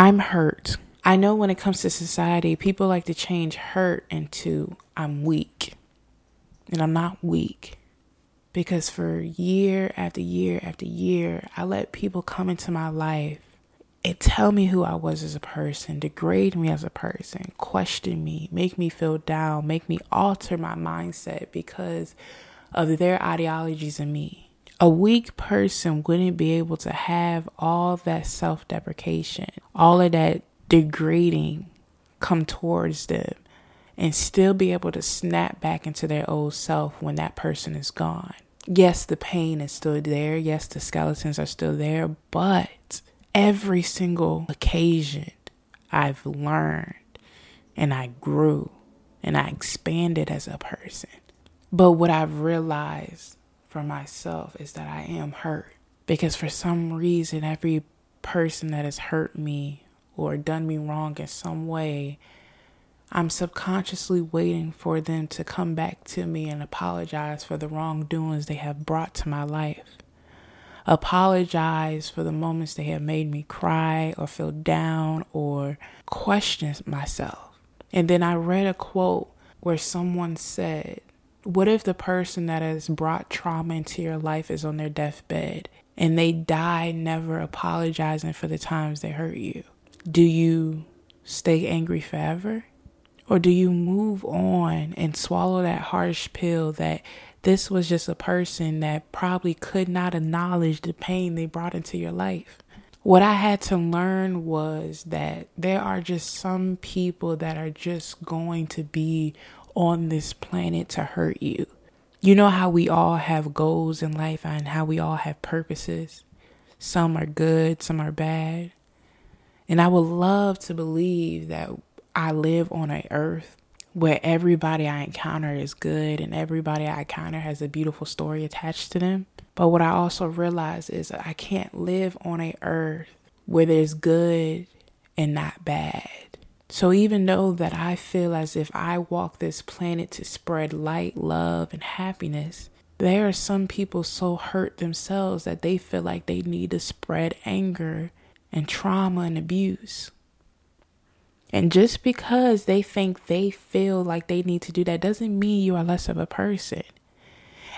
I'm hurt. I know when it comes to society, people like to change hurt into I'm weak. And I'm not weak. Because for year after year after year, I let people come into my life and tell me who I was as a person, degrade me as a person, question me, make me feel down, make me alter my mindset because of their ideologies and me. A weak person wouldn't be able to have all that self deprecation, all of that degrading come towards them, and still be able to snap back into their old self when that person is gone. Yes, the pain is still there. Yes, the skeletons are still there, but every single occasion I've learned and I grew and I expanded as a person. But what I've realized for myself is that I am hurt because for some reason, every person that has hurt me or done me wrong in some way, I'm subconsciously waiting for them to come back to me and apologize for the wrongdoings they have brought to my life. Apologize for the moments they have made me cry or feel down or question myself. And then I read a quote where someone said, what if the person that has brought trauma into your life is on their deathbed and they die never apologizing for the times they hurt you? Do you stay angry forever? Or do you move on and swallow that harsh pill that this was just a person that probably could not acknowledge the pain they brought into your life? What I had to learn was that there are just some people that are just going to be on this planet to hurt you. You know how we all have goals in life and how we all have purposes. Some are good, some are bad. And I would love to believe that I live on a earth where everybody I encounter is good and everybody I encounter has a beautiful story attached to them. But what I also realize is I can't live on a earth where there's good and not bad. So even though that I feel as if I walk this planet to spread light, love, and happiness, there are some people so hurt themselves that they feel like they need to spread anger and trauma and abuse. And just because they think they feel like they need to do that doesn't mean you are less of a person.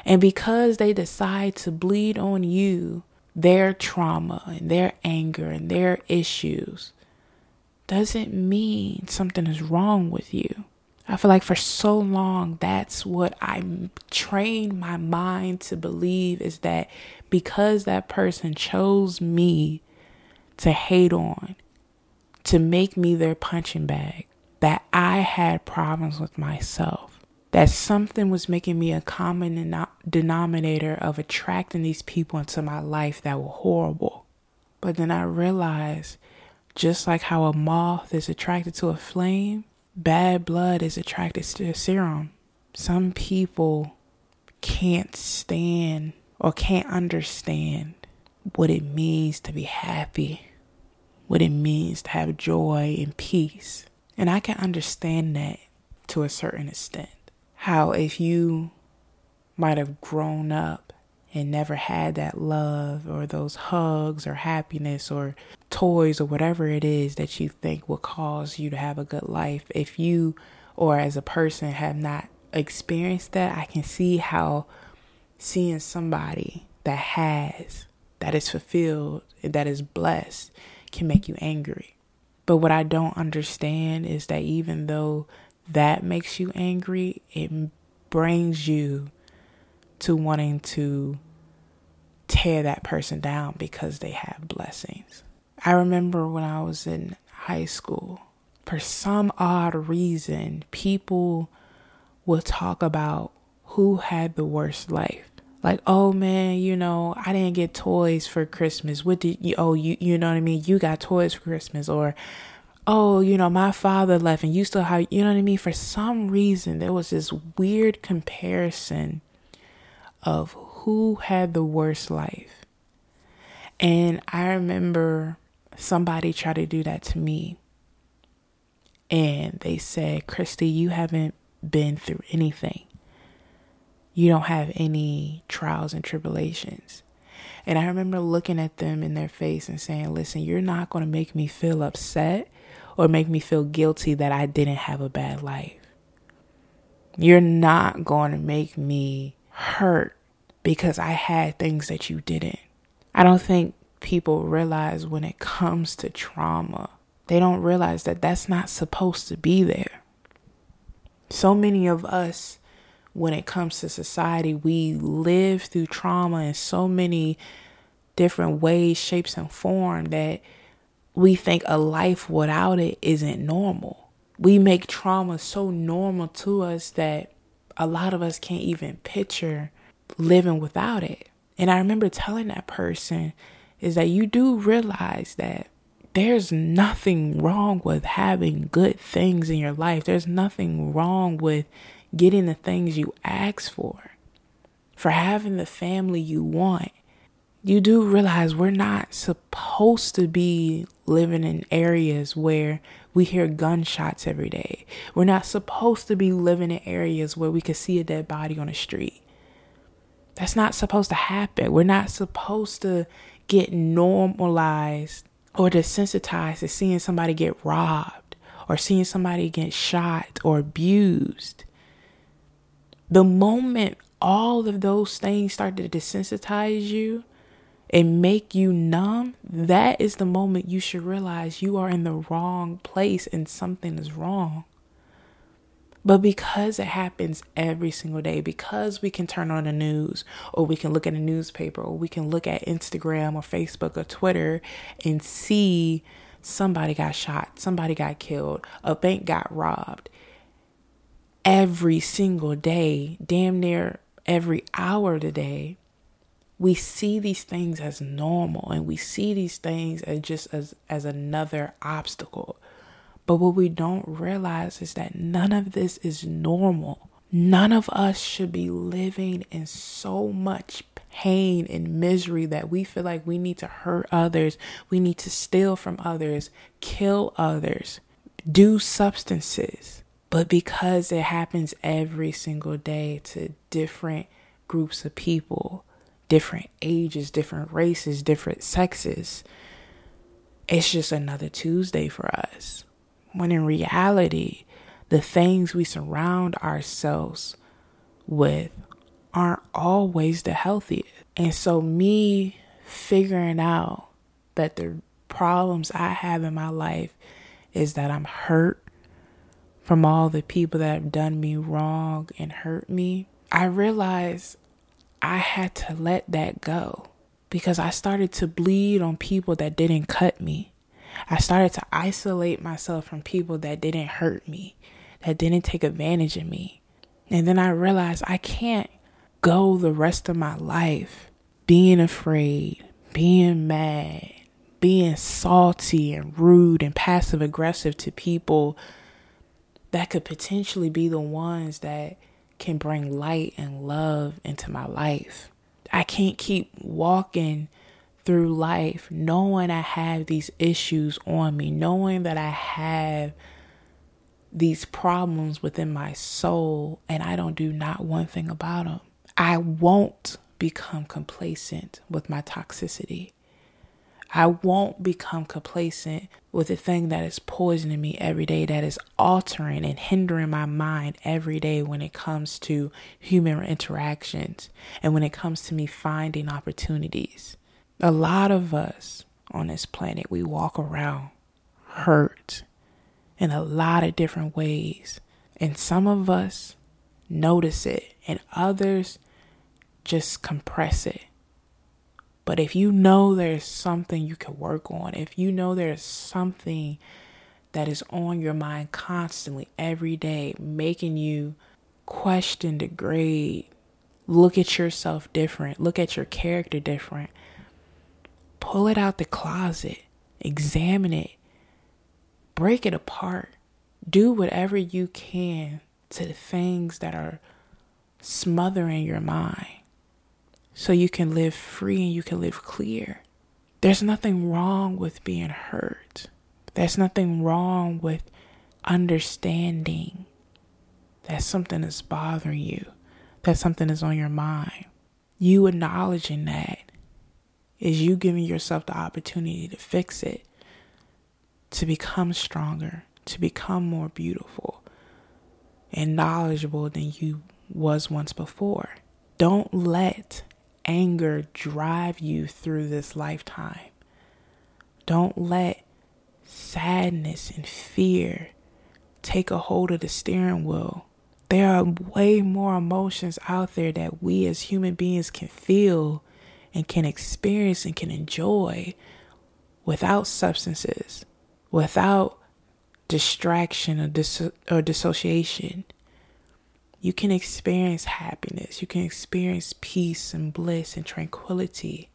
And because they decide to bleed on you, their trauma and their anger and their issues, doesn't mean something is wrong with you. I feel like for so long, that's what I trained my mind to believe is that because that person chose me to hate on, to make me their punching bag, that I had problems with myself. That something was making me a common denominator of attracting these people into my life that were horrible. But then I realized just like how a moth is attracted to a flame, bad blood is attracted to a serum. Some people can't stand or can't understand what it means to be happy, what it means to have joy and peace. And I can understand that to a certain extent. How if you might have grown up and never had that love or those hugs or happiness or toys or whatever it is that you think will cause you to have a good life, if you or as a person have not experienced that, I can see how seeing somebody that has, that is fulfilled, that is blessed, can make you angry. But what I don't understand is that even though that makes you angry, it brings you to wanting to tear that person down because they have blessings. I remember when I was in high school, for some odd reason, people would talk about who had the worst life. Like, oh man, you know, I didn't get toys for Christmas. What did you, oh, you, you know what I mean? You got toys for Christmas. Or, oh, you know, my father left and you still have, you know what I mean? For some reason, there was this weird comparison of who had the worst life. And I remember somebody tried to do that to me. And they said, Christy, you haven't been through anything. You don't have any trials and tribulations. And I remember looking at them in their face and saying, Listen, you're not going to make me feel upset or make me feel guilty that I didn't have a bad life. You're not going to make me hurt because I had things that you didn't. I don't think people realize when it comes to trauma, they don't realize that that's not supposed to be there. So many of us, when it comes to society, we live through trauma in so many different ways, shapes, and form that we think a life without it isn't normal. We make trauma so normal to us that a lot of us can't even picture living without it. And I remember telling that person is that you do realize that there's nothing wrong with having good things in your life. There's nothing wrong with getting the things you ask for, for having the family you want you do realize we're not supposed to be living in areas where we hear gunshots every day. We're not supposed to be living in areas where we could see a dead body on the street. That's not supposed to happen. We're not supposed to get normalized or desensitized to seeing somebody get robbed or seeing somebody get shot or abused. The moment all of those things start to desensitize you, and make you numb, that is the moment you should realize you are in the wrong place and something is wrong. But because it happens every single day, because we can turn on the news or we can look at a newspaper or we can look at Instagram or Facebook or Twitter and see somebody got shot, somebody got killed, a bank got robbed. Every single day, damn near every hour of the day, we see these things as normal and we see these things as just as as another obstacle. But what we don't realize is that none of this is normal. None of us should be living in so much pain and misery that we feel like we need to hurt others we need to steal from others kill others do substances. But because it happens every single day to different groups of people different ages, different races, different sexes. It's just another Tuesday for us. When in reality, the things we surround ourselves with aren't always the healthiest. And so, me figuring out that the problems I have in my life is that I'm hurt from all the people that have done me wrong and hurt me, I realize I had to let that go because I started to bleed on people that didn't cut me. I started to isolate myself from people that didn't hurt me, that didn't take advantage of me. And then I realized I can't go the rest of my life being afraid, being mad, being salty and rude and passive aggressive to people that could potentially be the ones that can bring light and love into my life. I can't keep walking through life knowing I have these issues on me, knowing that I have these problems within my soul and I don't do not one thing about them. I won't become complacent with my toxicity. I won't become complacent with the thing that is poisoning me every day, that is altering and hindering my mind every day when it comes to human interactions and when it comes to me finding opportunities. A lot of us on this planet, we walk around hurt in a lot of different ways. And some of us notice it, and others just compress it. But if you know there's something you can work on, if you know there's something that is on your mind constantly every day, making you question, degrade, look at yourself different, look at your character different, pull it out the closet, examine it, break it apart, do whatever you can to the things that are smothering your mind so you can live free and you can live clear. There's nothing wrong with being hurt. There's nothing wrong with understanding that something is bothering you, that something is on your mind. You acknowledging that is you giving yourself the opportunity to fix it, to become stronger, to become more beautiful and knowledgeable than you was once before. Don't let anger drive you through this lifetime. Don't let sadness and fear take a hold of the steering wheel. There are way more emotions out there that we as human beings can feel and can experience and can enjoy without substances, without distraction or, dis- or dissociation. You can experience happiness, you can experience peace and bliss and tranquility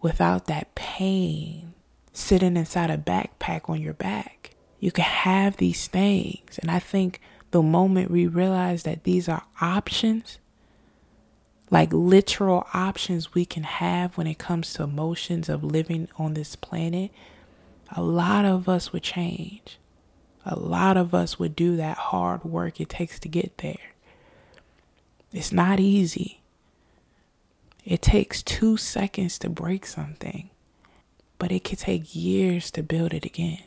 without that pain sitting inside a backpack on your back. You can have these things. And I think the moment we realize that these are options, like literal options we can have when it comes to emotions of living on this planet, a lot of us would change. A lot of us would do that hard work it takes to get there. It's not easy. It takes two seconds to break something, but it could take years to build it again.